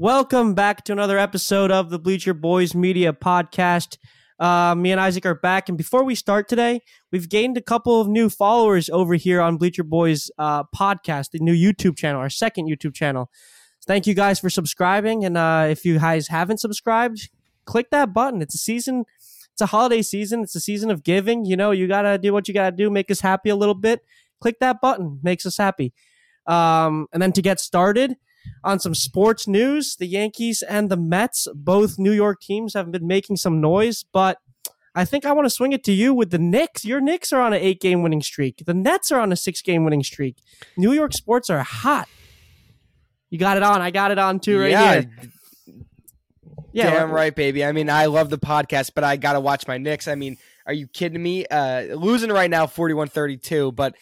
Welcome back to another episode of the Bleacher Boys Media Podcast. Uh, me and Isaac are back, and before we start today, we've gained a couple of new followers over here on Bleacher Boys uh, Podcast, the new YouTube channel, our second YouTube channel. Thank you guys for subscribing, and uh, if you guys haven't subscribed, click that button. It's a season, it's a holiday season, it's a season of giving. You know, you gotta do what you gotta do, make us happy a little bit. Click that button, makes us happy. Um, and then to get started on some sports news, the Yankees and the Mets, both New York teams, have been making some noise, but I think I want to swing it to you with the Knicks. Your Knicks are on an eight game winning streak. The Nets are on a six game winning streak. New York sports are hot. You got it on. I got it on too right yeah, here. Yeah, damn right, baby. I mean, I love the podcast, but I got to watch my Knicks. I mean, are you kidding me? Uh, losing right now, 41-32, but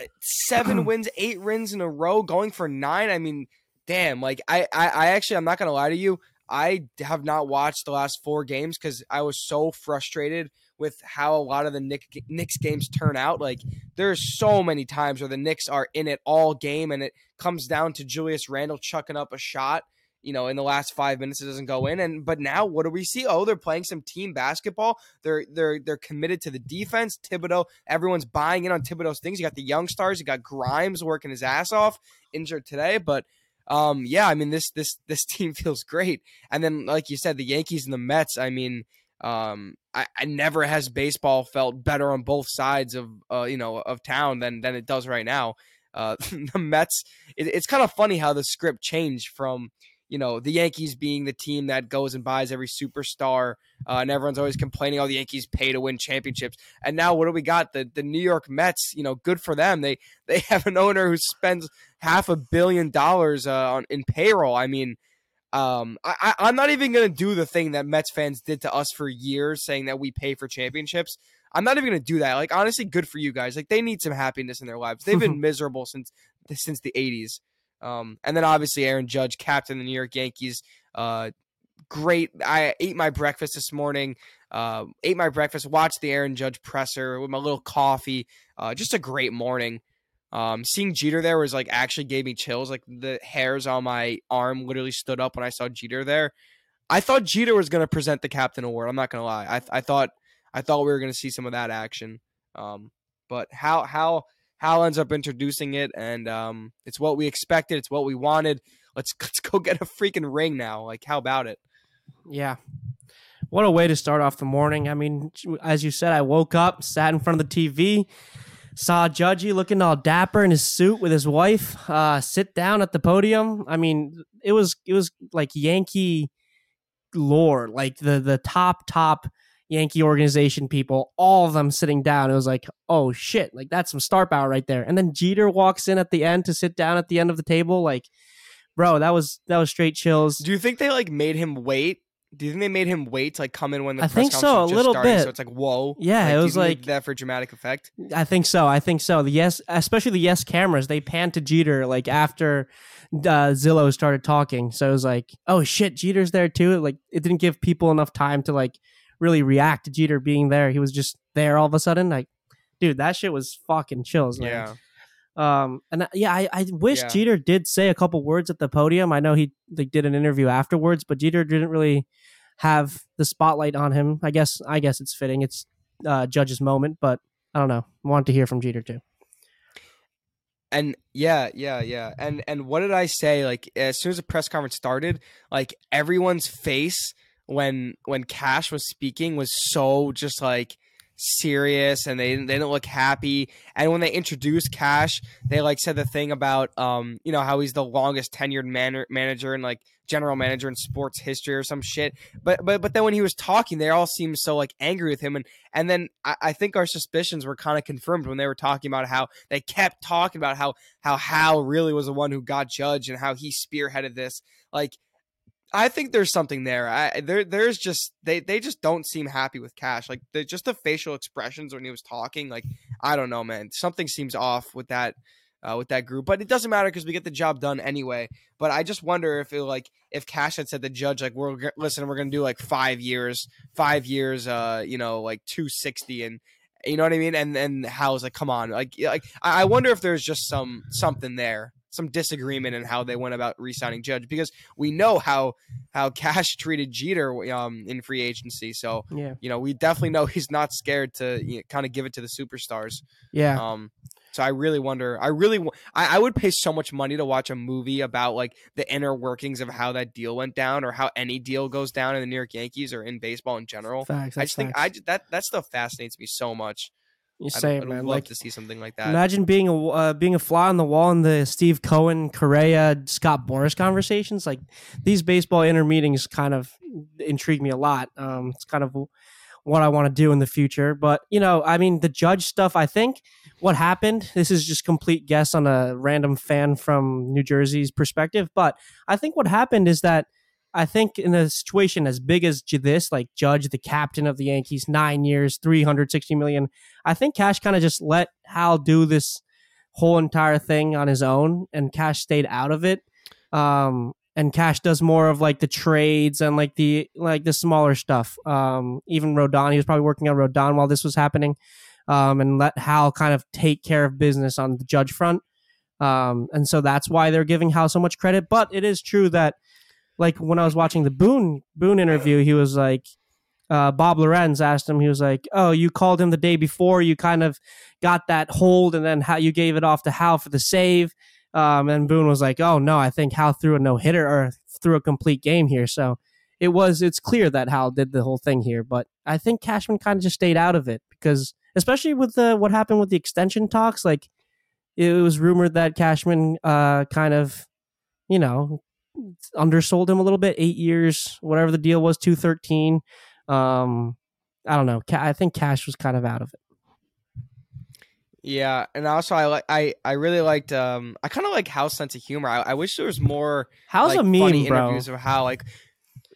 uh, seven wins, eight wins in a row, going for nine. I mean, damn. Like, I, I, I actually, I'm not gonna lie to you. I have not watched the last four games because I was so frustrated with how a lot of the Nick, Knicks games turn out. Like, there's so many times where the Knicks are in it all game, and it comes down to Julius Randle chucking up a shot you know, in the last five minutes it doesn't go in. And but now what do we see? Oh, they're playing some team basketball. They're they're they're committed to the defense. Thibodeau, everyone's buying in on Thibodeau's things. You got the young stars. You got Grimes working his ass off, injured today, but. Um, yeah, I mean this this this team feels great, and then like you said, the Yankees and the Mets. I mean, um, I, I never has baseball felt better on both sides of uh, you know of town than than it does right now. Uh, the Mets. It, it's kind of funny how the script changed from you know, the Yankees being the team that goes and buys every superstar, uh, and everyone's always complaining, "Oh, the Yankees pay to win championships." And now, what do we got? The the New York Mets. You know, good for them. They they have an owner who spends half a billion dollars uh, on in payroll. I mean, um, I, I'm not even gonna do the thing that Mets fans did to us for years, saying that we pay for championships. I'm not even gonna do that. Like, honestly, good for you guys. Like, they need some happiness in their lives. They've been miserable since since the '80s. Um, and then obviously Aaron Judge, captain the New York Yankees. Uh, great. I ate my breakfast this morning. Uh, ate my breakfast, watched the Aaron Judge presser with my little coffee. Uh, just a great morning. Um, seeing Jeter there was like actually gave me chills. Like the hairs on my arm literally stood up when I saw Jeter there. I thought Jeter was going to present the captain award. I'm not going to lie. I, I thought I thought we were going to see some of that action. Um, but how how Hal ends up introducing it, and um, it's what we expected. It's what we wanted. Let's let's go get a freaking ring now. Like, how about it? Yeah. What a way to start off the morning. I mean, as you said, I woke up, sat in front of the TV, saw Judgy looking all dapper in his suit with his wife, uh, sit down at the podium. I mean, it was it was like Yankee lore, like the the top top Yankee organization people, all of them sitting down. It was like, oh shit, like that's some star power right there. And then Jeter walks in at the end to sit down at the end of the table. Like, bro, that was that was straight chills. Do you think they like made him wait? Do you think they made him wait to like come in when the I press think so, a conference was just little starting, bit. So it's like whoa. Yeah, Like, it was like that for dramatic effect. I think so. I think so. The yes, especially the yes cameras, they panned to Jeter like after uh, Zillow started talking. So it was like, oh shit, Jeter's there too. Like it didn't give people enough time to like really react to Jeter being there. He was just there all of a sudden. Like, dude, that shit was fucking chills. Man. Yeah. Um, and uh, yeah, I, I wish Yeah. Jeter did say a couple words at the podium. I know he like did an interview afterwards, but Jeter didn't really have the spotlight on him. I guess I guess it's fitting. It's uh, Judge's moment, but I don't know. I want to hear from Jeter too. And yeah, yeah, yeah. And and what did I say? Like as soon as the press conference started, like everyone's face when when Cash was speaking was so just like serious and they they didn't look happy. And when they introduced Cash, they like said the thing about um you know how he's the longest tenured man- manager and like general manager in sports history or some shit. But but but then when he was talking, they all seemed so like angry with him and and then I, I think our suspicions were kind of confirmed when they were talking about how they kept talking about how how Hal really was the one who got judged and how he spearheaded this. Like I think there's something there. I there there's just they they just don't seem happy with Cash. Like just the facial expressions when he was talking. Like I don't know, man. Something seems off with that uh, with that group. But it doesn't matter because we get the job done anyway. But I just wonder if it like if Cash had said the judge like we're listen we're gonna do like five years five years uh you know like two sixty and you know what I mean and and Hal's like come on like like I wonder if there's just some something there some disagreement in how they went about re-signing Judge because we know how how Cash treated Jeter um, in free agency. So Yeah. you know we definitely know he's not scared to you know, kind of give it to the superstars. Yeah. Um, so I really wonder. I really, I, I would pay so much money to watch a movie about like the inner workings of how that deal went down, or how any deal goes down in the New York Yankees or in baseball in general. facts. I just think. I that that stuff fascinates me so much. You say I'd it, man. love Like to see something like that. Imagine being a uh, being a fly on the wall in the Steve Cohen, Correa, Scott Boras conversations. Like these baseball inner meetings kind of intrigue me a lot. Um, it's kind of what I want to do in the future. But you know, I mean, the judge stuff. I think what happened. This is just complete guess on a random fan from New Jersey's perspective. But I think what happened is that. I think in a situation as big as this, like Judge, the captain of the Yankees, nine years, 360 million, I think Cash kind of just let Hal do this whole entire thing on his own, and Cash stayed out of it. Um, and Cash does more of like the trades and like the like the smaller stuff. Um, even Rodon, he was probably working on Rodon while this was happening, um, and let Hal kind of take care of business on the Judge front. Um, and so that's why they're giving Hal so much credit. But it is true that, like when I was watching the Boone Boone interview, he was like, uh, Bob Lorenz asked him, he was like, "Oh, you called him the day before. You kind of got that hold, and then how you gave it off to Hal for the save." Um, and Boone was like, "Oh no, I think Hal threw a no hitter or threw a complete game here." So it was it's clear that Hal did the whole thing here, but I think Cashman kind of just stayed out of it because, especially with the what happened with the extension talks, like it was rumored that Cashman uh, kind of, you know, undersold him a little bit. Eight years, whatever the deal was, two thirteen. Um, I don't know. I think Cash was kind of out of it. Yeah, and also I like I I really liked um I kind of like Hal's sense of humor. I, I wish there was more Hal's like, a meme, funny bro? interviews of Hal like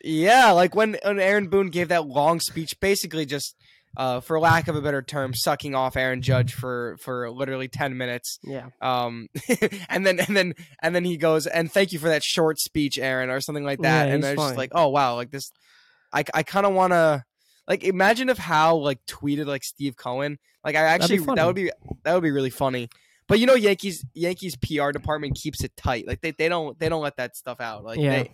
yeah like when when Aaron Boone gave that long speech, basically just uh for lack of a better term, sucking off Aaron Judge for for literally ten minutes. Yeah, Um, and then and then and then he goes and thank you for that short speech, Aaron, or something like that. Yeah, and I just like, oh wow, like this. I I kind of want to. Like imagine if Hal like tweeted like Steve Cohen. Like I actually that would be that would be really funny. But you know Yankees Yankees PR department keeps it tight. Like they, they don't they don't let that stuff out. Like Yeah.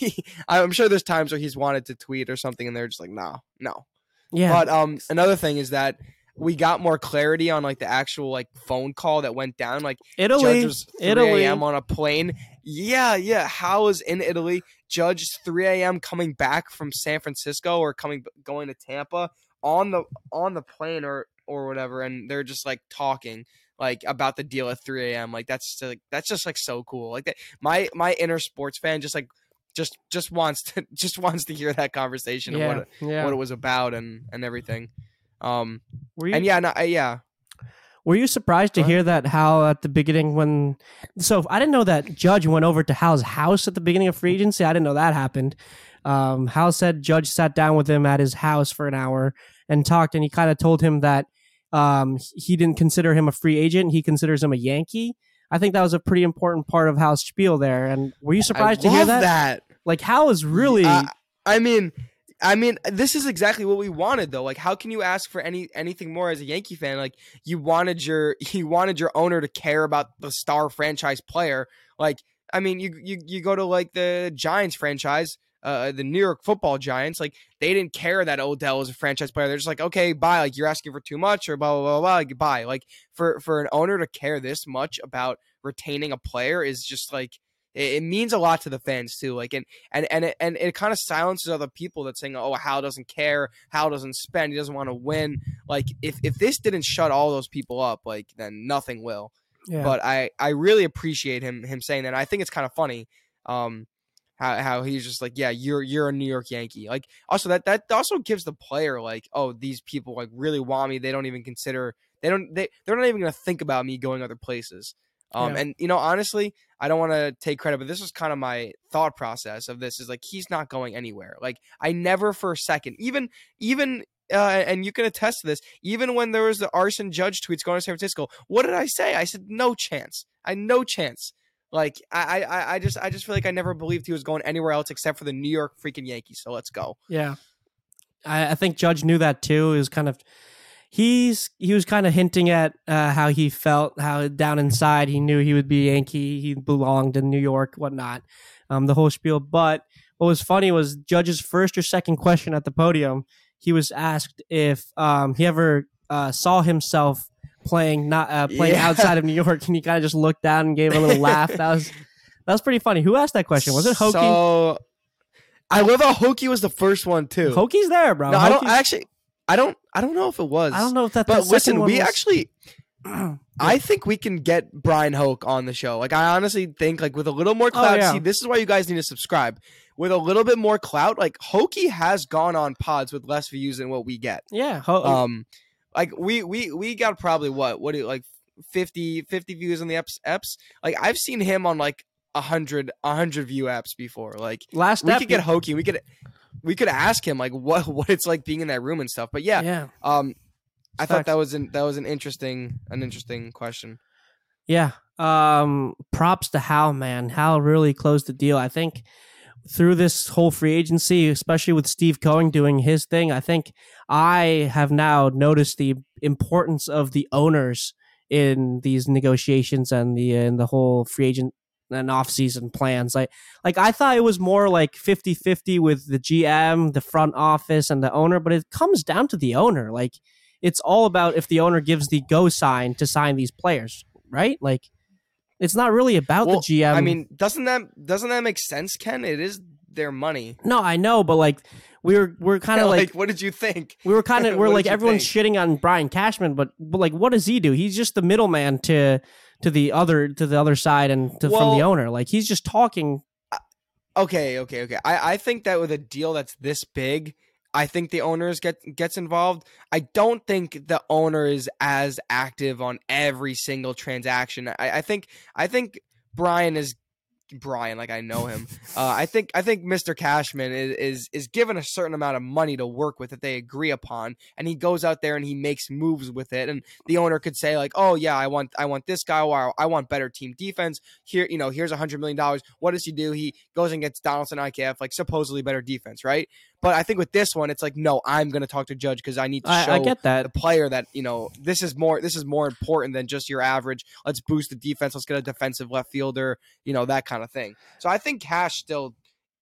they I'm sure there's times where he's wanted to tweet or something and they're just like no, no. Yeah. But um another thing is that we got more clarity on like the actual like phone call that went down like Italy, Judge was 3 Italy. a.m. on a plane. Yeah, yeah. Hal is in Italy? Judge 3 a.m. coming back from San Francisco or coming going to Tampa on the on the plane or or whatever, and they're just like talking like about the deal at 3 a.m. Like that's just, like that's just like so cool. Like that, my my inner sports fan just like just just wants to just wants to hear that conversation and what it, yeah. what it was about and and everything. Um were you and yeah, no, I- yeah. were you surprised to hear that Hal at the beginning when? So I didn't know that Judge went over to Hal's house at the beginning of free agency. I didn't know that happened. Um, Hal said Judge sat down with him at his house for an hour and talked, and he kind of told him that um, he didn't consider him a free agent. He considers him a Yankee. I think that was a pretty important part of Hal's spiel there. And were you surprised I to hear that? that. Like Hal is really Uh, I mean, I mean, this is exactly what we wanted, though. Like, how can you ask for any anything more as a Yankee fan? Like, you wanted your you wanted your owner to care about the star franchise player. Like, I mean, you you you go to like the Giants franchise, uh, the New York Football Giants. Like, they didn't care that Odell was a franchise player. They're just like, okay, bye. Like, you're asking for too much, or blah blah blah blah. Like, bye. Like, for for an owner to care this much about retaining a player is just like. It it means a lot to the fans too. Like, and and and it, and it kind of silences other people that saying, "Oh, Hal doesn't care. Hal doesn't spend. He doesn't want to win." Like, if if this didn't shut all those people up, like then nothing will. yeah. But I I really appreciate him him saying that. I think it's kind of funny. Um, how how he's just like, yeah, you're you're a New York Yankee. Like, also that that also gives the player like, oh, these people like really want me. They don't even consider. They don't. They they're not even gonna think about me going other places. Um, Yeah. and you know, honestly, I don't want to take credit, but this was kind of my thought process of this is like he's not going anywhere. Like I never for a second, even even uh, and you can attest to this, even when there was the arson judge tweets going to San Francisco, what did I say? I said no chance. I no chance. Like I, I, I just, I just feel like I never believed he was going anywhere else except for the New York freaking Yankees. So let's go. Yeah, I, I think Judge knew that too. He was kind of he's he was kind of hinting at uh, how he felt, how down inside he knew he would be Yankee, he belonged in New York, whatnot, um, the whole spiel. But what was funny was Judge's first or second question at the podium. He was asked if um, he ever uh, saw himself playing not uh, playing Yeah. outside of New York, and he kind of just looked down and gave a little laugh. That was that was pretty funny. Who asked that question? Was it Hokie? So I love how Hokie was the first one too. Hokie's there, bro. no, I don't I actually I don't I don't know if it was. I don't know if that. But listen, we was- actually I think we can get Brian Hoch on the show. Like I honestly think like with a little more Oh, clout. yeah. See, this is why you guys need to subscribe. With a little bit more clout, like Hokie has gone on pods with less views than what we get. yeah. Ho- Um, like we we we got probably what what do you like 50, 50 views on the eps eps. Like I've seen him on like a hundred a hundred view apps before. Like last we could get Hokie. We could we could ask him like what what it's like being in that room and stuff. But yeah, yeah. um, I thought that was an that was an interesting an interesting question. Yeah. Um props to Hal, man. Hal really closed the deal. I think through this whole free agency, especially with Steve Cohen doing his thing, I think I have now noticed the importance of the owners in these negotiations and the in the whole free agent and off-season plans. Like like I thought it was more like 50-50 with the GM, the front office and the owner, but it comes down to the owner. Like it's all about if the owner gives the go sign to sign these players, right? Like it's not really about Well, the GM. I mean, doesn't that doesn't that make sense, Ken? It is their money. no, I know, but like we were we're kind of like, what did you think? we were kind of we're like everyone's think? shitting on Brian Cashman, but but like what does he do? He's just the middleman to to the other to the other side and to, from the owner. Like he's just talking. Okay, okay, okay. I, I think that with a deal that's this big, I think the owners get gets involved. I don't think the owner is as active on every single transaction. I, I think I think Brian is Brian, like I know him. Uh, I think I think Mr. Cashman is, is is given a certain amount of money to work with that they agree upon, and he goes out there and he makes moves with it. And the owner could say like, "Oh yeah, I want I want this guy, or I want better team defense. Here, you know, here's a hundred million dollars. What does he do? He goes and gets Donaldson IKF, like supposedly better defense, right? But I think with this one, it's like, no, I'm going to talk to Judge because I need to show I, I get that. the player that you know this is more this is more important than just your average let's boost the defense let's get a defensive left fielder you know that kind of thing so i think cash still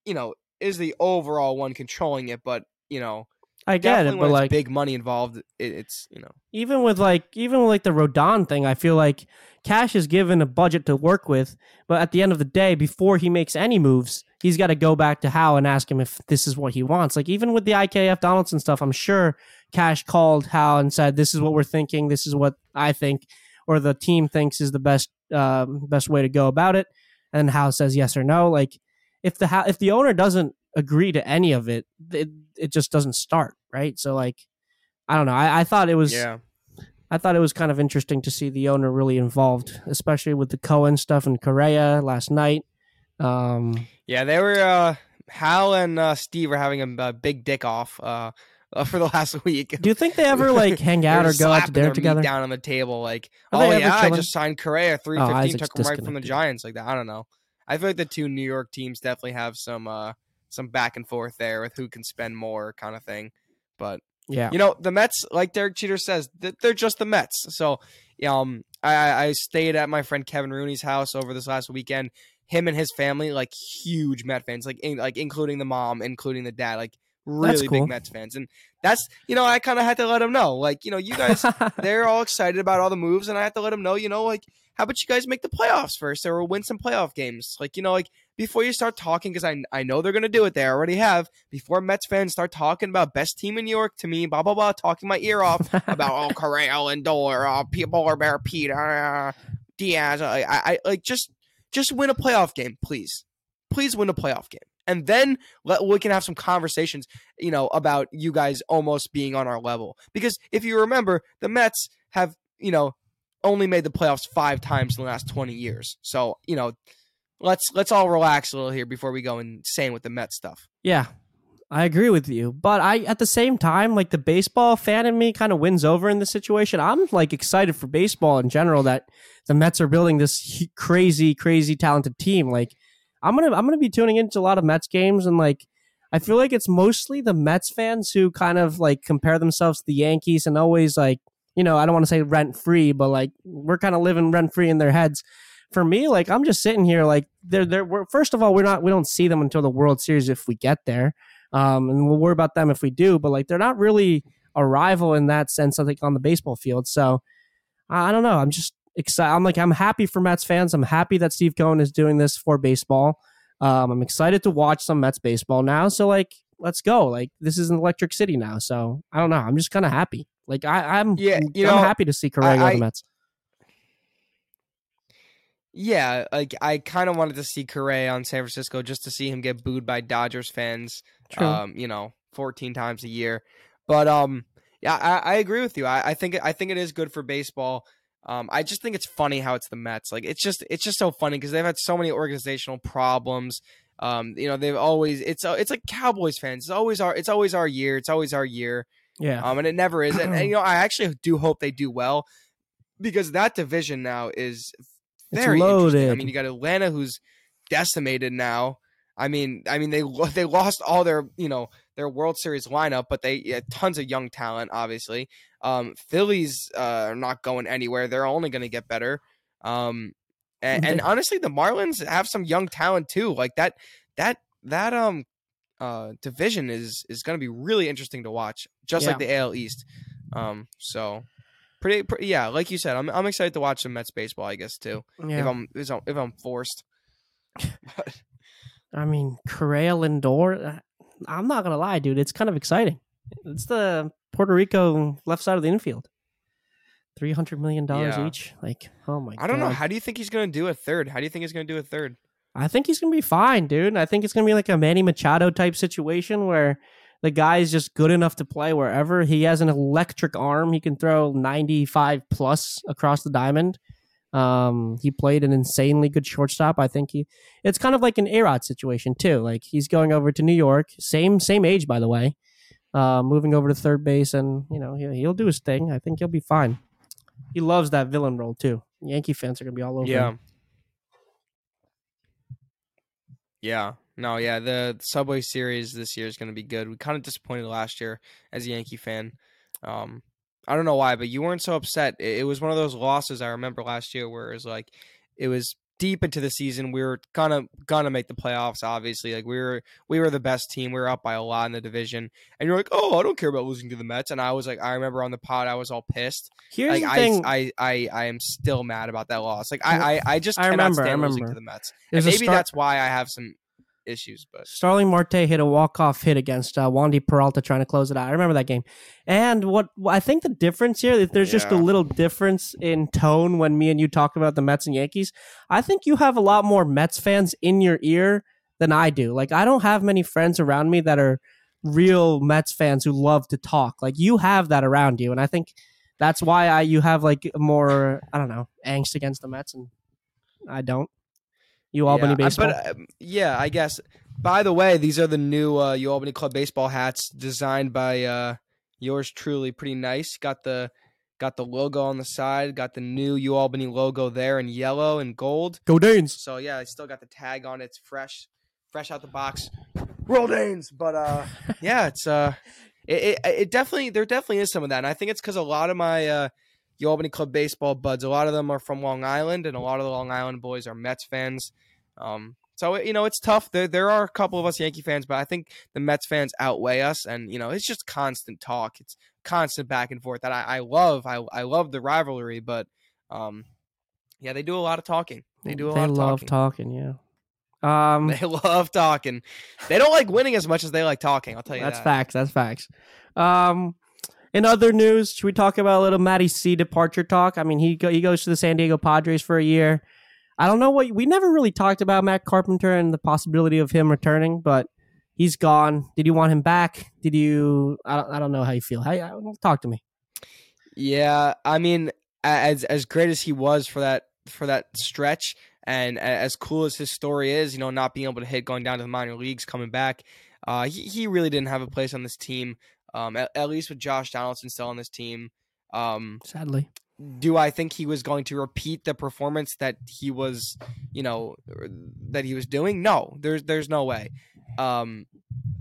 you know is the overall one controlling it but you know I get it, but like big money involved it, it's you know even with like even with like the Rodon thing, I feel like Cash is given a budget to work with, but at the end of the day, before he makes any moves, he's got to go back to Hal and ask him if this is what he wants. Like even with the IKF Donaldson stuff, I'm sure Cash called Hal and said, "This is what we're thinking. This is what I think, or the team thinks is the best um, best way to go about it." And Hal says yes or no. Like if the if the owner doesn't agree to any of it, it it just doesn't start, right? So like. I don't know. I, I thought it was yeah I thought it was kind of interesting to see the owner really involved, especially with the Cohen stuff and Correa last night. Um, yeah they were uh hal and uh steve were having a, a big dick off uh, uh for the last week do you think they ever like hang out or go out to dinner together? down on the table like Are oh yeah i just signed correa 315 Oh, took him right from the giants like that i don't know i feel like the two new york teams definitely have some uh some back and forth there with who can spend more kind of thing. But Yeah, you know the mets like derek jeter says they're just the mets. So um I- i stayed at my friend kevin rooney's house over this last weekend. Him and his family like huge met fans like in, like including the mom including the dad like really cool. big mets fans. And that's you know i kind of had to let them know. Like you know you guys they're all excited about all the moves, and I have to let them know, you know, like, how about you guys make the playoffs first, or win some playoff games, like, you know, like before you start talking, because I I know they're gonna do it, they already have. Before Mets fans start talking about best team in New York to me, blah blah blah, talking my ear off about oh Correa, Lindor, oh P- Bear Pete, uh, Diaz, I, I, I like just just win a playoff game, please, please win a playoff game. And then let, we can have some conversations, you know, about you guys almost being on our level. Because if you remember, the Mets have, you know, only made the playoffs five times in the last 20 years. So, you know, let's let's all relax a little here before we go insane with the Mets stuff. yeah, I agree with you. But I, at the same time, like the baseball fan in me, kind of wins over in this situation. I'm like excited for baseball in general that the Mets are building this crazy, crazy talented team. Like I'm gonna, I'm gonna be tuning into a lot of Mets games and like. I feel like it's mostly the Mets fans who kind of like compare themselves to the Yankees and always like, you know, I don't want to say rent free, but like we're kind of living rent free in their heads. For me, like I'm just sitting here, like they're they're. We're, first of all, we're not we don't see them until the World Series if we get there, um, and we'll worry about them if we do. But like they're not really a rival in that sense. I think on the baseball field. So I don't know. I'm just excited. I'm like I'm happy for Mets fans. I'm happy that Steve Cohen is doing this for baseball. Um, I'm excited to watch some Mets baseball now. So like, let's go. Like this is an electric city now. So I don't know. I'm just kind of happy. Like I, am yeah, you I'm know, happy to see Correa go to the Mets. Yeah, like I kind of wanted to see Correa on San Francisco just to see him get booed by Dodgers fans. True. Um, you know, 14 times a year. But um, yeah, I, I agree with you. I, I think I think it is good for baseball. Um, I just think it's funny how it's the Mets. Like it's just it's just so funny because they've had so many organizational problems. Um, you know, they've always it's uh, it's like Cowboys fans. It's always our it's always our year. It's always our year. Yeah. Um, and it never is. And, and you know, I actually do hope they do well because that division now is very interesting. I mean, you got Atlanta who's decimated now. I mean, I mean they they lost all their you know their World Series lineup, but they yeah, tons of young talent, obviously. Um, Phillies uh, are not going anywhere; they're only going to get better. Um, and, and, honestly, the Marlins have some young talent too. Like that, that that um uh division is is going to be really interesting to watch, just yeah. like the AL East. Um, so pretty, pretty, yeah, like you said, I'm I'm excited to watch some Mets baseball. I guess too, yeah. if I'm if I'm forced. I mean, Correa Lindor. Uh, I'm not gonna lie, dude. It's kind of exciting. It's the Puerto Rico left side of the infield. Three hundred million dollars yeah. each. Like, oh my! I don't know. How do you think he's gonna do a third? How do you think he's gonna do a third? I think he's gonna be fine, dude. I think it's gonna be like a Manny Machado type situation where the guy is just good enough to play wherever. He has an electric arm. He can throw ninety five plus across the diamond. Um, he played an insanely good shortstop. I think he. It's kind of like an A-Rod situation too. Like he's going over to New York, same same age by the way, uh, moving over to third base, and you know he'll, he'll do his thing. I think he'll be fine. He loves that villain role too. Yankee fans are gonna be all over. Yeah. Him. Yeah. No, yeah, the Subway Series this year is going to be good. We kind of disappointed last year as a Yankee fan. Um, I don't know why, but you weren't so upset. It, it was one of those losses I remember last year where it was like it was deep into the season. We were gonna gonna make the playoffs. Obviously, like we were we were the best team. We were up by a lot in the division, and you're like, oh, I don't care about losing to the Mets. And I was like, I remember on the pod, I was all pissed. Here's like, the thing. I, I I I am still mad about that loss. Like I I, I just I cannot remember, stand I remember. losing to the Mets. And maybe that's why I have some issues. But Starling Marte hit a walk off hit against uh, Wandy Peralta trying to close it out. I remember that game. And what I think the difference here, there's yeah. just a little difference in tone when me and you talk about the Mets and Yankees. I think you have a lot more Mets fans in your ear than I do. Like I don't have many friends around me that are real Mets fans who love to talk. Like you have that around you, and I think that's why I you have like more I don't know angst against the Mets, and I don't. U Albany yeah, baseball. But uh, yeah, I guess. By the way, these are the new uh, U Albany Club baseball hats designed by uh, yours truly. Pretty nice. Got the got the logo on the side. Got the new U Albany logo there in yellow and gold. Go Danes! So yeah, I still got the tag on. It's fresh, fresh out the box. Roll Danes! But uh, yeah, it's uh, it, it, it definitely there definitely is some of that, and I think it's because a lot of my uh. U Albany Club baseball buds. A lot of them are from Long Island, and a lot of the Long Island boys are Mets fans. Um, so you know it's tough. There there are a couple of us Yankee fans, but I think the Mets fans outweigh us, and you know it's just constant talk. It's constant back and forth that I, I love. I I love the rivalry, but um, yeah, they do a lot of talking. They do a they lot of love talking. talking. Yeah. Um, they love talking. They don't like winning as much as they like talking. I'll tell you that's that. facts. That's facts. Um, in other news, should we talk about a little Matty C departure talk? I mean, he go, he goes to the San Diego Padres for a year. I don't know what we never really talked about Matt Carpenter and the possibility of him returning, but he's gone. Did you want him back? Did you? I don't, I don't know how you feel. How, talk to me. Yeah, I mean, as as great as he was for that for that stretch, and as cool as his story is, you know, not being able to hit, going down to the minor leagues, coming back, uh, he he really didn't have a place on this team. Um, at, at least with Josh Donaldson still on this team. Um, Sadly, do I think he was going to repeat the performance that he was, you know, that he was doing? No, there's there's no way. Um,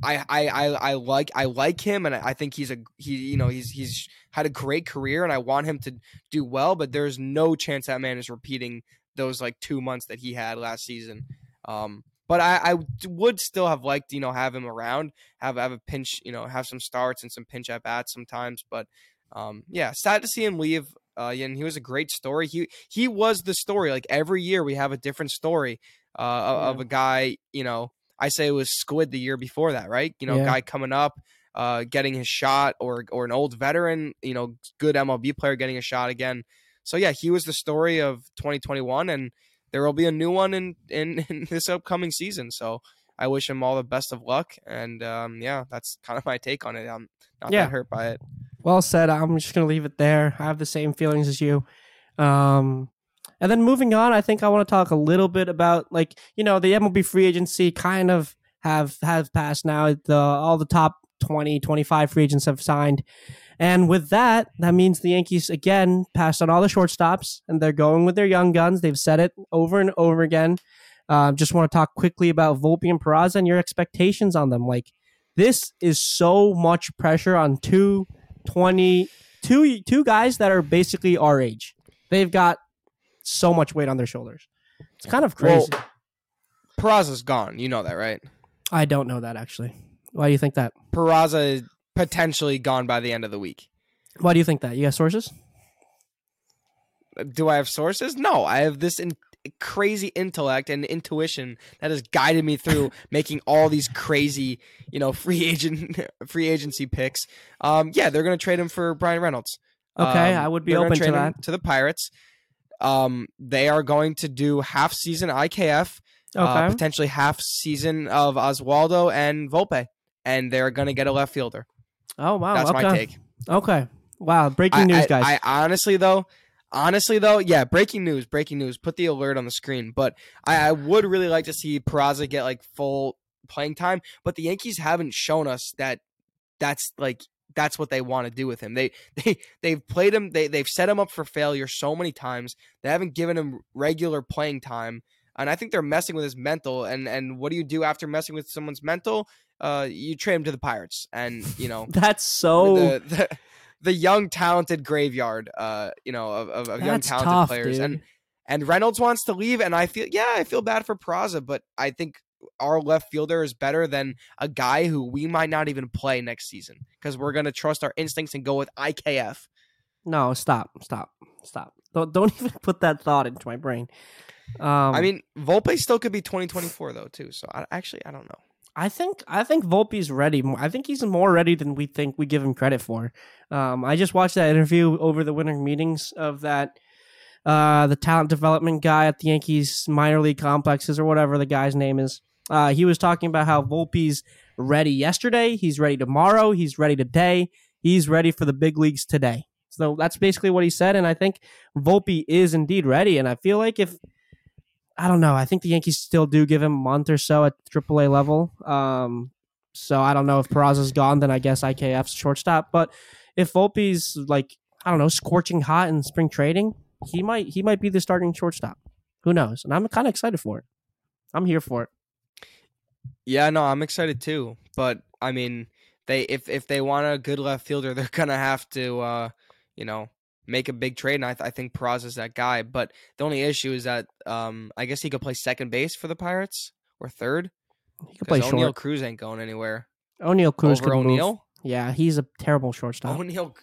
I, I, I, I like I like him, and I think he's a he. You know, he's he's had a great career, and I want him to do well. But there's no chance that man is repeating those like two months that he had last season. Um, but I, I would still have liked you know have him around, have have a pinch, you know, have some starts and some pinch at bats sometimes. But um, yeah, sad to see him leave. Uh, and he was a great story. He he was the story. Like every year, we have a different story uh, yeah. of a guy. You know, I say it was Squid the year before that, right? You know, yeah. guy coming up, uh, getting his shot, or or an old veteran, you know, good MLB player getting a shot again. So yeah, he was the story of 2021, and there will be a new one in in, in this upcoming season. So I wish him all the best of luck, and um, yeah, that's kind of my take on it. I'm not yeah. that hurt by it. Well said. I'm just gonna leave it there. I have the same feelings as you. Um, and then moving on, I think I want to talk a little bit about like you know the MLB free agency kind of have have passed now. The all the top 20, 25 free agents have signed. And with that, that means the Yankees again passed on all the shortstops and they're going with their young guns. They've said it over and over again. Uh, just want to talk quickly about Volpe and Peraza and your expectations on them. Like, this is so much pressure on two 20, two, two guys that are basically our age. They've got so much weight on their shoulders. It's kind of crazy. Well, Peraza's gone. You know that, right? I don't know that actually. Why do you think that? Peraza is potentially gone by the end of the week. Why do you think that? You got sources? Do I have sources? No, I have this in- crazy intellect and intuition that has guided me through making all these crazy, you know, free agent free agency picks. Um, yeah, they're going to trade him for Bryan Reynolds. Okay, um, I would be open to that. To the Pirates. Um, they are going to do half season IKF, uh, okay. uh, potentially half season of Oswaldo and Volpe, and they're going to get a left fielder. Oh wow, that's okay. my take. Okay, wow, breaking I, news, guys. I, I honestly though, honestly though, yeah, breaking news, breaking news. Put the alert on the screen. But I, I would really like to see Peraza get like full playing time. But the Yankees haven't shown us that that's like that's what they want to do with him. They they they've played him. They they've set him up for failure so many times. They haven't given him regular playing time, and I think they're messing with his mental. And and what do you do after messing with someone's mental? Uh, you trade him to the Pirates, and you know that's so. The, the, the young talented graveyard, uh, you know, of, of, of young talented tough, players, dude. and and Reynolds wants to leave, and I feel yeah, I feel bad for Peraza, but I think our left fielder is better than a guy who we might not even play next season because we're gonna trust our instincts and go with IKF. No, stop, stop, stop! Don't don't even put that thought into my brain. Um, I mean, Volpe still could be 2024 though too. So I, actually, I don't know. I think I think Volpe's ready. I think he's more ready than we think we give him credit for. Um, I just watched that interview over the winter meetings of that uh, the talent development guy at the Yankees minor league complexes or whatever the guy's name is. Uh, he was talking about how Volpe's ready yesterday. He's ready tomorrow. He's ready today. He's ready for the big leagues today. So that's basically what he said. And I think Volpe is indeed ready. And I feel like if, I don't know, I think the Yankees still do give him a month or so at AAA level. Um, so I don't know if Peraza's gone, then I guess IKF's shortstop. But if Volpe's like, I don't know, scorching hot in spring trading, he might he might be the starting shortstop. Who knows? And I'm kind of excited for it. I'm here for it. Yeah, no, I'm excited too. But I mean, they if if they want a good left fielder, they're gonna have to, uh, you know, make a big trade. And I, th- I think Peraza is that guy. But the only issue is that um, I guess he could play second base for the Pirates or third. He could play Oneil short. Cruz ain't going anywhere. Oneil Cruz over Oneil. Yeah, he's a terrible shortstop. Oneil.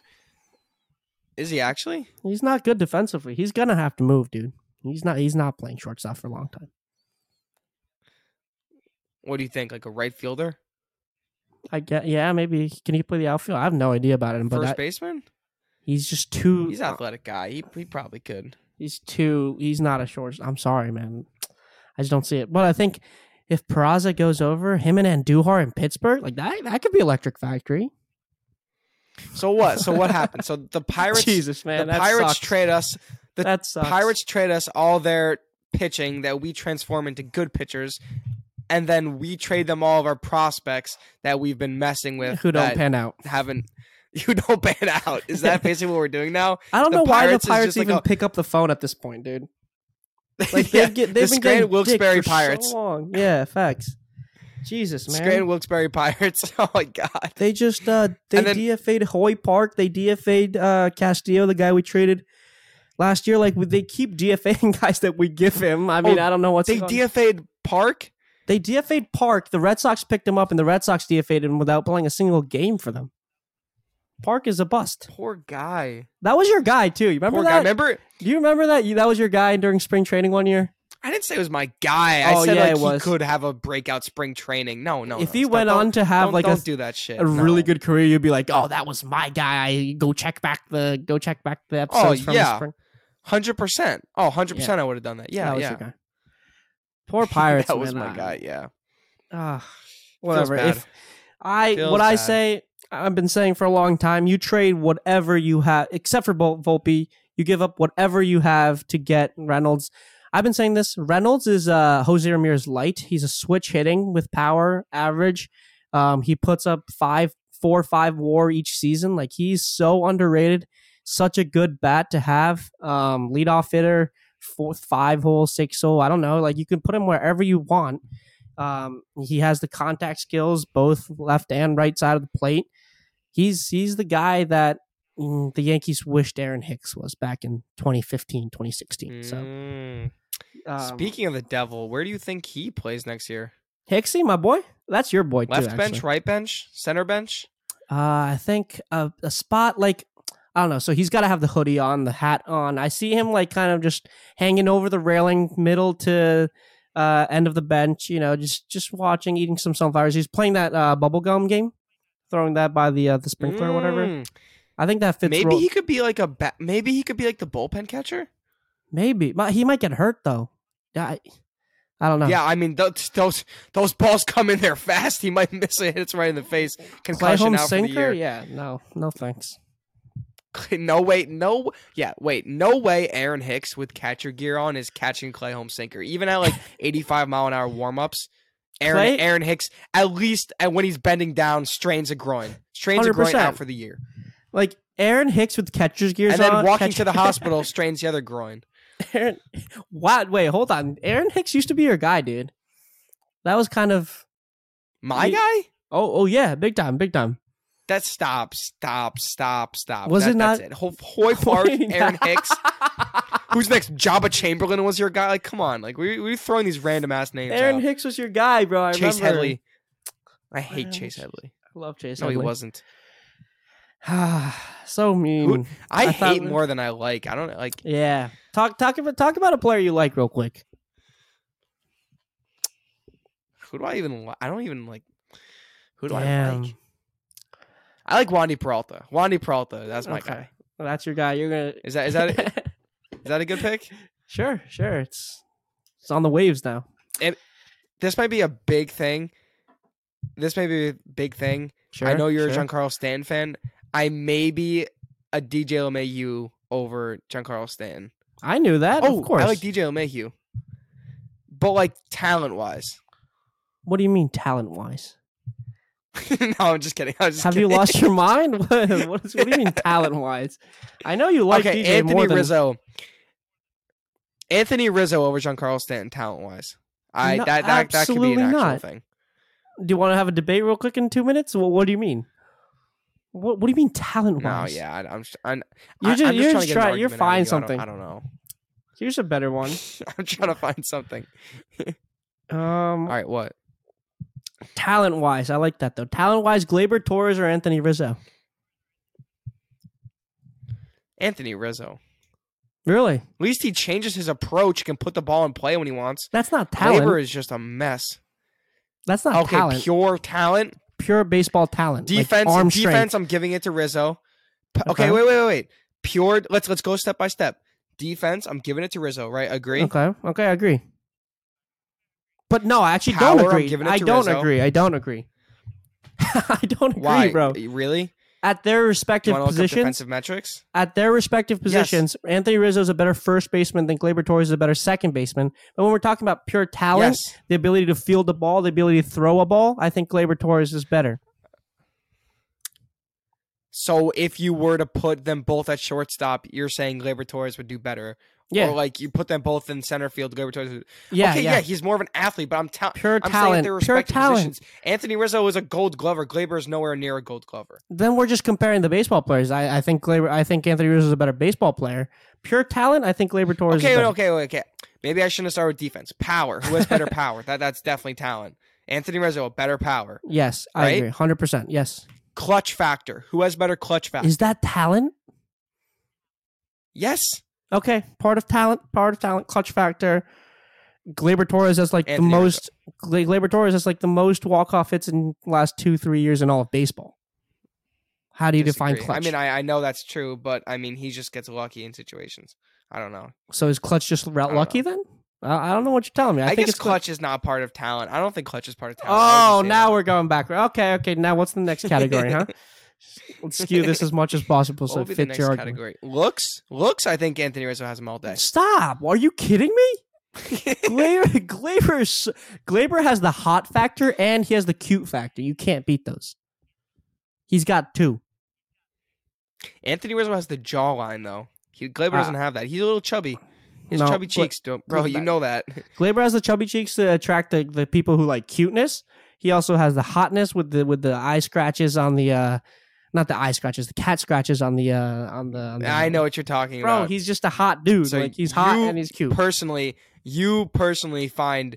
Is he actually? He's not good defensively. He's gonna have to move, dude. He's not. He's not playing shortstop for a long time. What do you think? Like a right fielder? I get. Yeah, maybe. Can he play the outfield? I have no idea about him. But first I, baseman. He's just too. He's an athletic guy. He he probably could. He's too. He's not a short. I'm sorry, man. I just don't see it. But I think if Peraza goes over him and Andujar in Pittsburgh, like that, that could be Electric Factory. So what? So what happened? So the Pirates. Jesus, man. The Pirates sucks. trade us. The that sucks. Pirates trade us all their pitching that we transform into good pitchers, and then we trade them all of our prospects that we've been messing with who don't pan out. Haven't you don't pan out? Is that basically what we're doing now? I don't the know why the Pirates even like a, pick up the phone at this point, dude. Like yeah, they've, get, they've the been Scranton Wilkes-Barre Pirates. So long. Yeah, facts. Jesus, man. Scranton Wilkes-Barre Pirates. Oh my god. They just uh they then- DFA'd Hoy Park. They DFA'd uh Castillo, the guy we traded last year. Like they keep DFAing guys that we give him. I mean, Oh, I don't know what's They DFA'd Park. They DFA'd Park. The Red Sox picked him up, and the Red Sox DFA'd him without playing a single game for them. Park is a bust. Poor guy. That was your guy too. You remember Poor that? guy. Remember? Do you remember that? You, that was your guy during spring training one year. I didn't say it was my guy. I Oh, said yeah, like he was. could have a breakout spring training. No, no. if no, he stop. went Don't- on to have don't, like don't a, do that shit. a really good career, you'd be like, "Oh, that was my guy." I Go check back the go check back the episodes from the yeah. spring. Hundred percent. Oh, 100 percent. I would have done that. Yeah, that was yeah. your guy. Poor Pirates. that was man. my guy. Yeah. ah, whatever. bad. If I Feels what I say, I've been saying for a long time. You trade whatever you have, except for Vol- Volpe. You give up whatever you have to get Reynolds. I've been saying this. Reynolds is uh, Jose Ramirez light. He's a switch hitting with power, average. Um, he puts up five, four, five WAR each season. Like he's so underrated. Such a good bat to have. Um, leadoff hitter, fourth, five hole, six hole. I don't know. Like you can put him wherever you want. Um, he has the contact skills, both left and right side of the plate. He's he's the guy that mm, the Yankees wished Aaron Hicks was back in 2015, 2016. So Mm. um, Speaking of the devil, where do you think he plays next year? Hicksy, my boy, that's your boy too. Left bench, actually. right bench, center bench? Uh, I think a, a spot like I don't know. So he's got to have the hoodie on, the hat on. I see him like kind of just hanging over the railing, middle to uh, end of the bench. You know, just just watching, eating some sunflowers. He's playing that uh, bubblegum game, throwing that by the uh, the sprinkler or whatever. Mm. I think that fits. Maybe he could be like a ba- maybe he could be like the bullpen catcher. maybe, but he might get hurt though. Yeah, I, I don't know. Yeah, I mean those those those balls come in there fast. He might miss a hits right in the face. Clay Concussion home out for the year. Yeah, no, no thanks. No wait, no yeah, wait, no way Aaron Hicks with catcher gear on is catching Clay Holmes sinker. Even at like 85 mile an hour warm ups, Aaron Clay- Aaron Hicks at least and when he's bending down strains a groin. Strains a groin out for the year. Like Aaron Hicks with catcher's gears And then on, walking catch- to the hospital strains the other groin. Aaron, what? Wait, hold on. Aaron Hicks used to be your guy, dude. That was kind of. My You- guy? Oh, oh yeah, big time, big time. That stop, stop, stop, stop. Was That- it not- That's it. Ho- Hoy Park, Aaron Hicks. Who's next? Joba Chamberlain was your guy. Like, come on. Like, we we throwing these random ass names. Aaron out. Hicks was your guy, bro. I remember. Chase remember. Headley. I hate Chase Headley. I love Chase. No, he wasn't. so mean. Who- I, I thought- hate more than I like. I don't like. Yeah. Talk talk about talk about a player you like real quick. Who do I even? li- I don't even like. Who do I like? I like Wandy Peralta. Wandy Peralta. That's my Okay. guy. Well, that's your guy. You're gonna. Is that is that is that a good pick? sure, sure. It's it's on the waves now. This might be a big thing. This may be a big thing. Sure. I know you're sure. a Giancarlo Stanton fan. I may be a DJ LeMahieu over Giancarlo Stanton. I knew that. Oh, of course. I like DJ LeMahieu. But like talent wise. what do you mean talent wise? no, I'm just kidding. I was just Have you lost your mind? What, what, is, what do you mean talent wise? I know you like okay, DJ Anthony more than Rizzo. Anthony Rizzo over Giancarlo Stanton talent wise. I No, that that, that could be an actual not. thing. Do you want to have a debate real quick in two minutes? What, what do you mean? What What do you mean talent No, wise? yeah, I, I'm, I'm, You're just- I'm you're trying just to get an you're argument out of fine you. I don't- something. I don't know. Here's a better one. I'm trying to find something. Um, All right, what? Talent wise, I like that though. Talent wise, Gleyber Torres or Anthony Rizzo? Anthony Rizzo. Really? At least he changes his approach. Can put the ball in play when he wants. That's not talent. Labor is just a mess. That's not okay, talent. Pure, talent. pure baseball talent. Like Defense, arm defense. strength. I'm giving it to Rizzo. Okay. Okay, wait, wait, wait, wait. Pure. Let's let's go step by step. Defense. I'm giving it to Rizzo. Right? Agree. Okay. Okay, I agree. But no, I actually Power, don't agree. I don't Rizzo. agree. I don't agree. I don't agree, Why, bro. Really? At their respective positions, defensive metrics? at their respective positions, Anthony Rizzo is a better first baseman than Gleyber Torres is a better second baseman. But when we're talking about pure talent, Yes. the ability to field the ball, the ability to throw a ball, I think Gleyber Torres is better. So if you were to put them both at shortstop, you're saying Labor Torres would do better Yeah. Or like you put them both in center field. Gleyber Torres. Yeah, okay, yeah. he's more of an athlete, but I'm, ta- Pure I'm saying talent. they're Pure talent. positions. Anthony Rizzo is a Gold Glover. Gleyber is nowhere near a Gold Glover. Then we're just comparing the baseball players. I, I think Gleyber, I think Anthony Rizzo is a better baseball player. Pure talent, I think Gleyber Torres Okay, okay, okay, okay. Maybe I shouldn't have started with defense. Power. Who has better power? That that's definitely talent. Anthony Rizzo, better power. Yes, I Right? agree. 100%. Yes. Clutch factor. Who has better clutch factor? Is that talent? yes. Okay, part of talent, part of talent, clutch factor. Gleyber Torres has like Anthony the most. Gla- Gleyber Torres has like the most walk off hits in the last two three years in all of baseball. How do you define clutch? I mean, I, I know that's true, but I mean, he just gets lucky in situations. I don't know. so is clutch just lucky then? I, I don't know what you're telling me. I, I, think guess it's clutch is not part of talent. I don't think clutch is part of talent. Oh, would just say now that. we're going back. Okay, okay. Now what's the next category, huh? Let's skew this as much as possible What so it the fits next your argument. category? Looks, looks. I think Anthony Rizzo has them all day. Stop! Are you kidding me? Gleyber, Gleyber's, Gleyber has the hot factor and he has the cute factor. You can't beat those. He's got two. Anthony Rizzo has the jawline though. He, Gleyber Ah. doesn't have that. He's a little chubby. His No, chubby cheeks, don't, bro. You know that. Gleyber has the chubby cheeks to attract the, the people who like cuteness. He also has the hotness with the with the eye scratches on the uh not the eye scratches, the cat scratches on the uh on the, on the I know what you're talking Bro, about. Bro. He's just a hot dude. So like he's hot and he's cute. personally, you personally find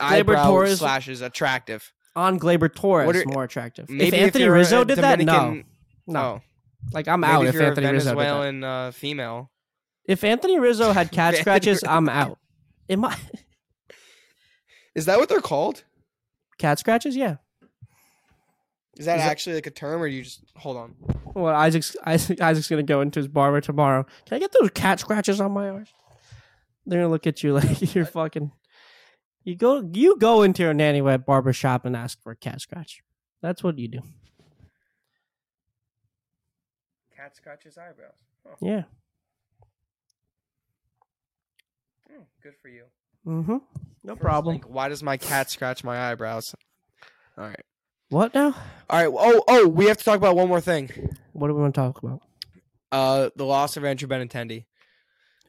Gleyber eyebrow Torres- slashes attractive. on Gleyber Torres are- more attractive. Maybe if Anthony you're Rizzo did that, no, no. Oh, Like I'm maybe out if, if Anthony Rizzo did that. Venezuelan uh, female. If Anthony Rizzo had cat scratches, I'm out. Am I Is that what they're called? cat scratches? Yeah. Is that Is that- actually like a term, or do you just hold on? Well, Isaac's Isaac, Isaac's gonna go into his barber tomorrow. Can I get those cat scratches on my arms? They're gonna look at you like you're fucking. You go, you go into your nanny wet barber shop and ask for a cat scratch. That's what you do. Cat scratches eyebrows. Oh, Yeah. good for you. Mm-hmm. No First problem. link, why does my cat scratch my eyebrows? All right. What now? All right. Oh, oh, we have to talk about one more thing. What do we want to talk about? Uh, the loss of Andrew Benintendi.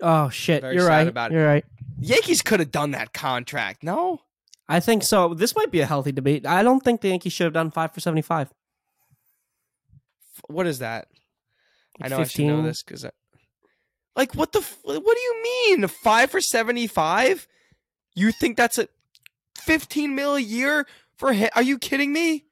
Oh shit! Very you're sad right. about it. You're right. Yankees could have done that contract. No. I think so. This might be a healthy debate. I don't think the Yankees should have done five for seventy-five. What is that? I Like know I should know this because. Like what the? f- What do you mean? Five for seventy-five? You think that's a fifteen mil a year for him? Are you kidding me?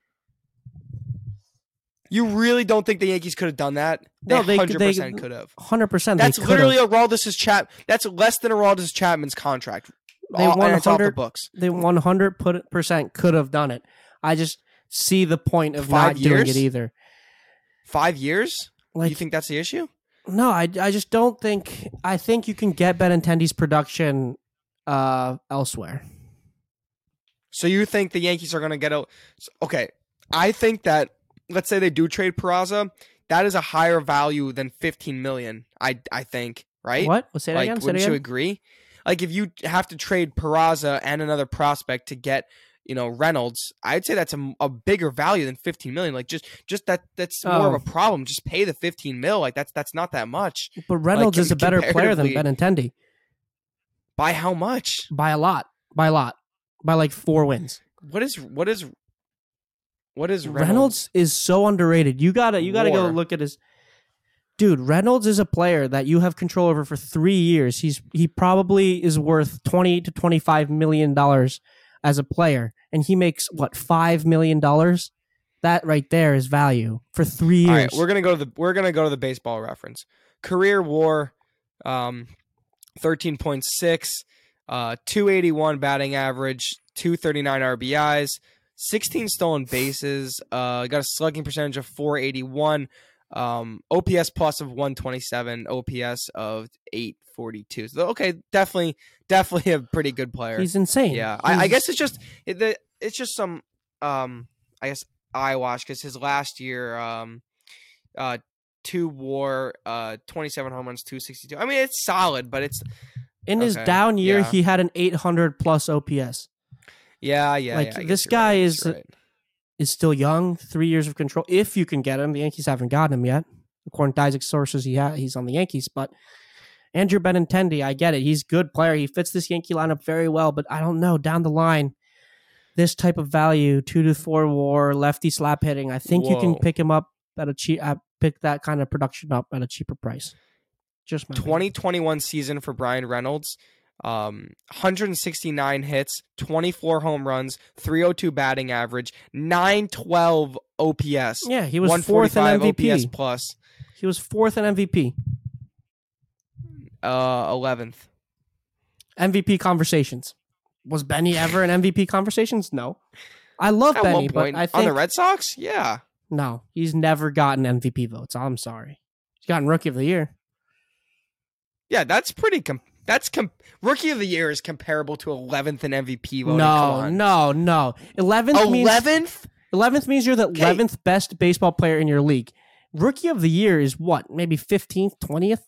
You really don't think the Yankees could have done that? They No, they- 100% could have. Hundred percent. That's literally a Aroldis' chap. That's less than a Aroldis Chapman's contract. They All- and it's off the 100 books. they one hundred percent could have done it. I just see the point of Five not doing it years? either. Five years? Like you think that's the issue? no, I, I just don't think. I think you can get Benintendi's production uh, elsewhere. So you think the Yankees are going to get a? Okay, I think that let's say they do trade Peraza, that is a higher value than fifteen million. I I think right. What? Well, say that Like, again. Say wouldn't you agree? Like if you have to trade Peraza and another prospect to get you know Reynolds, I'd say that's a, a bigger value than fifteen million. Like just just that that's more of Oh. a problem. Just pay the fifteen mil. Like that's that's not that much. But Reynolds com- is a better player than Benintendi By how much? by a lot. By a lot. By like four wins. What is what is what is Reynolds, Reynolds? is so underrated. You gotta you gotta go look at his dude. Reynolds is a player that you have control over for three years. He's he probably is worth twenty to twenty five million dollars as a player, and he makes what five million dollars. That right there is value for three years. All right, we're gonna go to the we're gonna go to the baseball reference. Career WAR, um, thirteen point six, uh, two eighty one batting average, two thirty nine RBIs, sixteen stolen bases. Uh, got a slugging percentage of four eighty one, um, OPS plus of one twenty seven, OPS of eight forty two. So okay, definitely, definitely a pretty good player. He's insane. Yeah, I, I guess it's just it, the, it's just some um I guess eyewash because his last year um uh two war uh twenty seven home runs two sixty two. I mean it's solid, but it's in his down year, yeah. he had an eight hundred plus OPS. Yeah yeah. Like, yeah, this guy right, is- right. Is still young, three years of control. If you can get him, the Yankees haven't gotten him yet. According to Isaac's sources, he ha- he's on the Yankees, but Andrew Benintendi, I get it. He's a good player. He fits this Yankee lineup very well, but I don't know down the line. This type of value, two to four WAR, lefty slap hitting. I think you can pick him up at a cheap. Uh, pick that kind of production up at a cheaper price. Just my opinion. 2021 season for Bryan Reynolds. Um, 169 hits, 24 home runs, 302 batting average, 912 OPS, Yeah, he was fourth in MVP. OPS plus, He was fourth in MVP. uh, 11th. MVP conversations. Was Benny ever in MVP conversations? No. I love At Benny, one point but I on the Red Sox, yeah, no, he's never gotten MVP votes. I'm sorry. He's gotten Rookie of the Year. yeah, that's pretty. Com- that's com- rookie of the year is comparable to 11th in MVP voting. no, no, no. Eleventh means 11th. eleventh means you're the eleventh best baseball player in your league. Rookie of the Year is what? Maybe fifteenth, twentieth.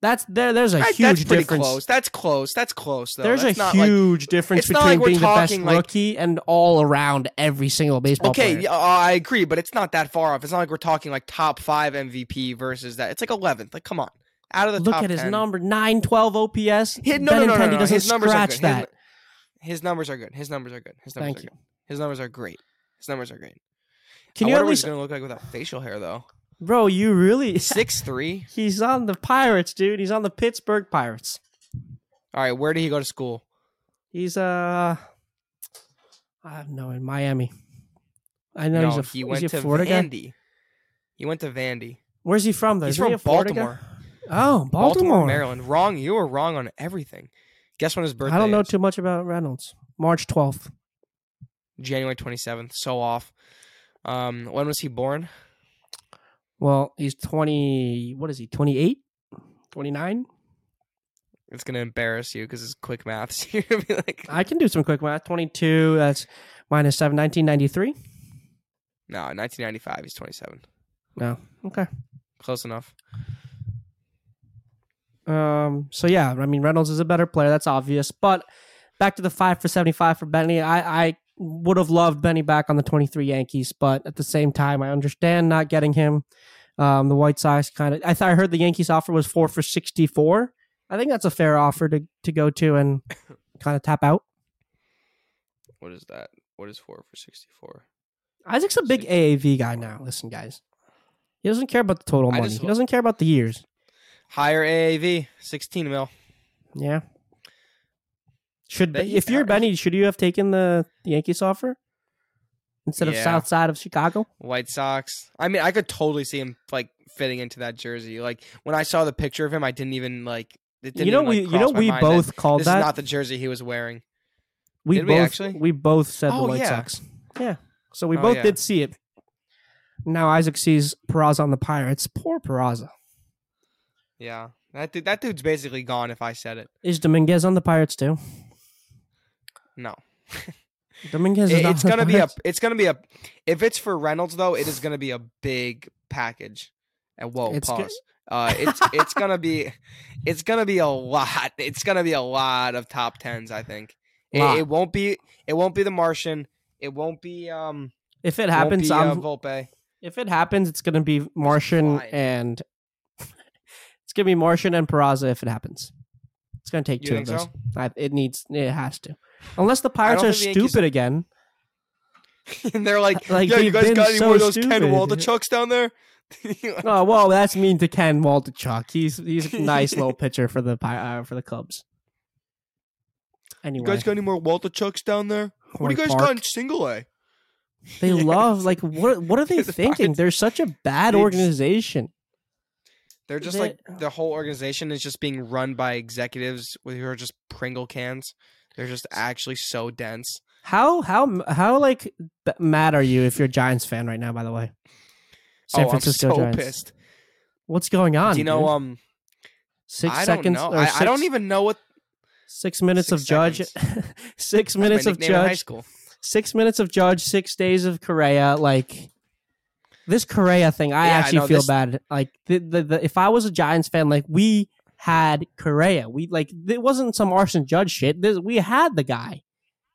That's there. There's a That- huge that's pretty difference. close. That's close. That's close though. There's That's a not like huge difference between like being the best like- rookie and all around every single baseball Okay, player. uh, I agree, but it's not that far off. It's not like we're talking like top five MVP versus that. It's like 11th. Like, come on, out of the Look at his 10. number 912 OPS. His, no, no, no, no, no. doesn't His numbers are scratch good. His, that. his numbers are good. His numbers are good. His numbers Thank are you. good. His numbers are great. His numbers are great. Can I you at what least, he's gonna look like without facial hair though? bro? You really? Six three. He's on the Pirates, dude. He's on the Pittsburgh Pirates. All right, where did he go to school? He's uh, I have no in Miami. I know no, he's a he went he to Florida guy. Vandy. He went to Vandy. Where's he from? Though? He's Isn't he from a Florida guy? Baltimore. Oh, Baltimore. Maryland. Wrong. You were wrong on everything. Guess when his birthday I don't know is? too much about Reynolds. March 12th. January 27th. So off. Um, when was he born? Well, he's 20. What is he? 28? 29? It's gonna embarrass you because it's quick maths. You're gonna be like, I can do some quick math. 22. That's minus 7. 1993. no, 1995. He's 27. No. Okay. Close enough. Um. So yeah, I mean Reynolds is a better player. That's obvious. But back to the five for seventy five for Benny. I I would have loved Benny back on the twenty three Yankees, but at the same time, I understand not getting him. Um, the White Sox kind of. I thought I heard the Yankees offer was four for sixty four. I think that's a fair offer to to go to and kind of tap out. What is that? What is four for 64? Isaac's a big AAV guy now. Listen, guys, he doesn't care about the total money. just He doesn't care about the years. Higher AAV, 16 mil. Yeah. Should They- if you're are- Benny, should you have taken the Yankees offer instead of Yeah. South Side of Chicago? White Sox. I mean, I could totally see him like fitting into that jersey. Like when I saw the picture of him, I didn't even like. It didn't You know even, we like, you know cross my we mind that both called This that. is not the jersey he was wearing. we did both we actually? we both said the Oh, White yeah. Sox. Yeah. So we Oh, both yeah. did see it. Now Isaac sees Peraza on the Pirates. Poor Peraza. Yeah, that dude, that dude's basically gone. If I said it, Is Dominguez on the Pirates too? no. Dominguez is It- it's gonna be a. It's gonna be a. If it's for Reynolds though, it is gonna be a big package. And whoa, It's pause. uh, it's it's gonna be, it's gonna be a lot. It's gonna be a lot of top tens. I think it, it won't be. It won't be the Martian. It won't be. Um. If it happens, be, uh, Volpe. If it happens, it's going to be Martian and it's to be Martian and Peraza if it happens. It's going to take You two think of those. so? I, it needs. It has to. Unless the Pirates don't are think the Yankees- stupid again. and they're like, Like, "Yeah, you they've guys been got any so more of those stupid. Ken Waldichuks down there?" Oh well, that's mean to Ken Waldichuk. He's he's a nice little pitcher for the Pi- uh, for the Cubs. Anyway, guys got any more Waldichuks down there? What do you Horn guys Park. got in single A? They love like what? What are they The thinking? Pirates- They're such a bad They organization. They're just like the whole organization is just being run by executives who are just Pringle cans. They're just actually so dense. How how how like mad are you if you're a Giants fan right now? By the way, San oh, Francisco I'm so Giants. pissed. What's going on? Do you know? dude? Um, 6 I seconds. don't know. six, I don't even know what six minutes Six of Judge. six minutes of Judge. school. Six minutes of Judge. Six days of Correa. Like this Correa thing, I Yeah, actually know, feel this- bad. Like the, the the if I was a Giants fan, like we had Correa. We like it wasn't some arson Judge shit. This, we had the guy.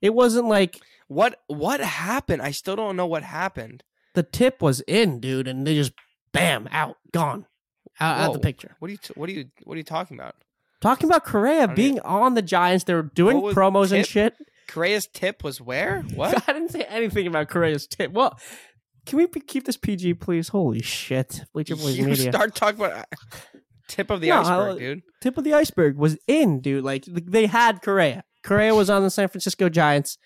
It wasn't like What what happened? I still don't know what happened. the tip was in, dude, and they just bam out gone. out of the picture. What are you? T- what are you? What are you talking about? Talking about Correa being on the Giants, they were doing promos and shit. Correa's tip was where? What? I didn't say anything about Correa's tip. Well, can we keep this PG, please? Holy shit, Bleacher Boys you Media. start talking about uh, tip of the No, iceberg, I- dude. tip of the iceberg was in, dude. Like they had Correa. Correa was on the San Francisco Giants.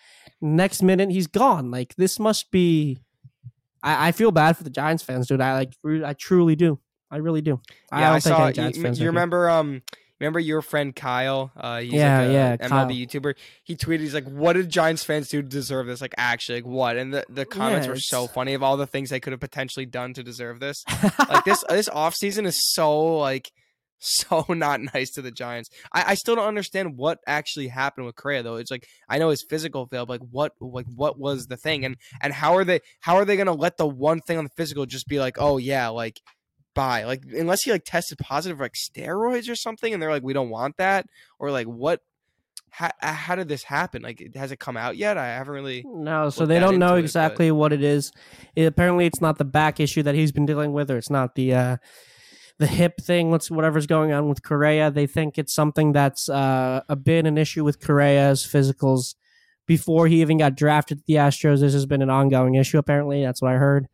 Next minute, he's gone. Like this must be. I, I feel bad for the Giants fans, dude. I like. I truly do. I really do. I Yeah, don't I, think saw. you, fans. you remember? Um, remember your friend Kyle? Uh, he's Yeah, like a yeah, MLB Kyle. YouTuber. He tweeted, "He's like, what did Giants fans do to deserve this? Like, actually, like what?" And the, the comments Yeah, were so funny of all the things they could have potentially done to deserve this. like this this off season is so like so not nice to the Giants. I, I still don't understand what actually happened with Correa though. It's like I know his physical failed, but like what like what was the thing? And and how are they how are they gonna let the one thing on the physical just be like, oh yeah, like bye. Like unless he like tested positive for like steroids or something and they're like, we don't want that, or like what how, how did this happen? Like, has it come out yet? I haven't really. No, so they don't know into it, but- exactly what it is. It, apparently, it's not the back issue that he's been dealing with, or it's not the uh, the hip thing. What's whatever's going on with Correa. They think it's something that's uh, a been an issue with Correa's physicals before he even got drafted to the Astros. This has been an ongoing issue. Apparently, that's what I heard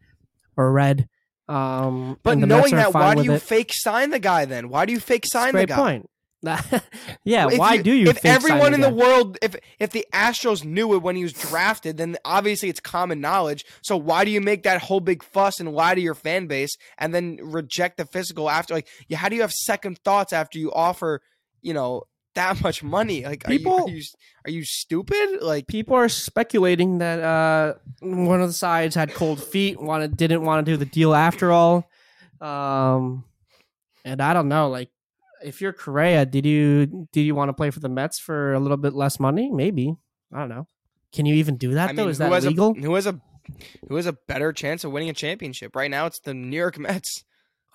or read. Um, But the knowing that, why do you it. fake sign the guy then? Why do you fake sign Great the guy? point. yeah, If why do you? If fake sign everyone in the guy? world, if if the Astros knew it when he was drafted, then obviously it's common knowledge. So why do you make that whole big fuss and lie to your fan base and then reject the physical after? Like, yeah, how do you have second thoughts after you offer, you know, that much money? Like, are you- are you are you stupid? Like, people are speculating that uh, one of the sides had cold feet, wanted didn't want to do the deal after all. Um, and I don't know, like if you're Correa, did you did you want to play for the Mets for a little bit less money? Maybe I don't know. Can you even do that I though? mean, Is that legal? a who has a who has a better chance of winning a championship right now? It's the New York Mets.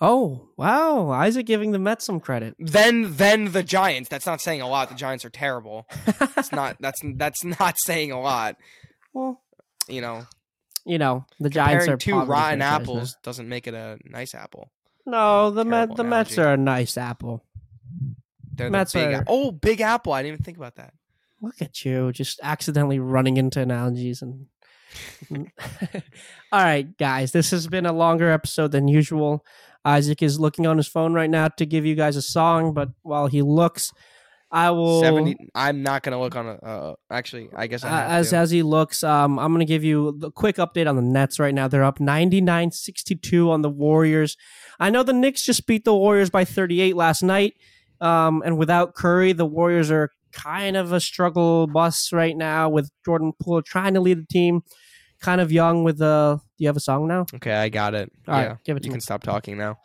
Oh wow, Isaac giving the Mets some credit. Then then the Giants. That's not saying a lot. The Giants are terrible. that's not. That's that's not saying a lot. well, You know, you know the Giants are two rotten apples doesn't make it a nice apple. No, the Met, the Mets are a nice apple. They're the Mets big are- a- oh big apple. I didn't even think about that. Look at you, just accidentally running into analogies and. All right, guys, this has been a longer episode than usual. Isaac is looking on his phone right now to give you guys a song, but while he looks, I will Seventy. I'm not gonna look on a. Uh, actually, I guess I uh, as to. as he looks, um, I'm gonna give you a quick update on the Nets right now. They're up 99-62 on the Warriors. I know the Knicks just beat the Warriors by 38 last night, um, and without Curry, the Warriors are kind of a struggle bus right now with Jordan Poole trying to lead the team. Kind of young with the. You have a song now? okay, I got it. All right, yeah, give it to you me. can stop talking now.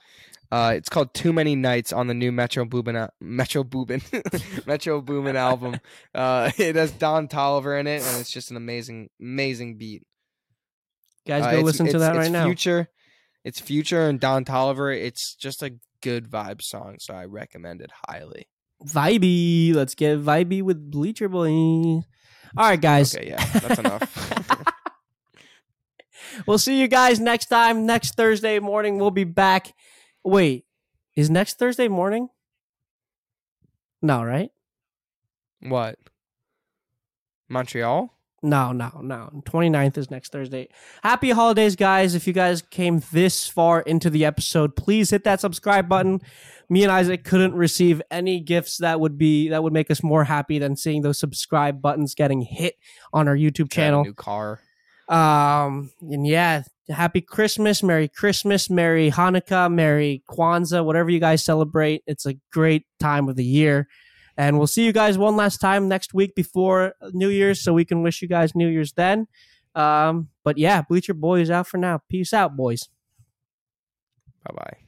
Uh, it's called "Too Many Nights" on the new Metro Boomin Metro Boomin Metro Boomin album. Uh, it has Don Toliver in it, and it's just an amazing, amazing beat. Guys, Uh, go it's- listen to it's- that it's right now. Future, it's Future and Don Toliver. It's just a good vibe song, so I recommend it highly. Vibey, let's get vibey with Bleacher Boy. All right, guys. Okay, yeah, that's enough. We'll see you guys next time. Next Thursday morning, we'll be back. Wait, is next Thursday morning? No, right? what? Montreal? No, no, no. 29th is next Thursday. Happy holidays, guys. If you guys came this far into the episode, please hit that subscribe button. Me and Isaac couldn't receive any gifts that would be that would make us more happy than seeing those subscribe buttons getting hit on our YouTube channel. new car. Um, and yeah, happy Christmas, Merry Christmas, Merry Hanukkah, Merry Kwanzaa, whatever you guys celebrate. It's a great time of the year. And we'll see you guys one last time next week before New Year's so we can wish you guys New Year's then. Um, but yeah, Bleacher Boy is out for now. Peace out, boys. Bye bye.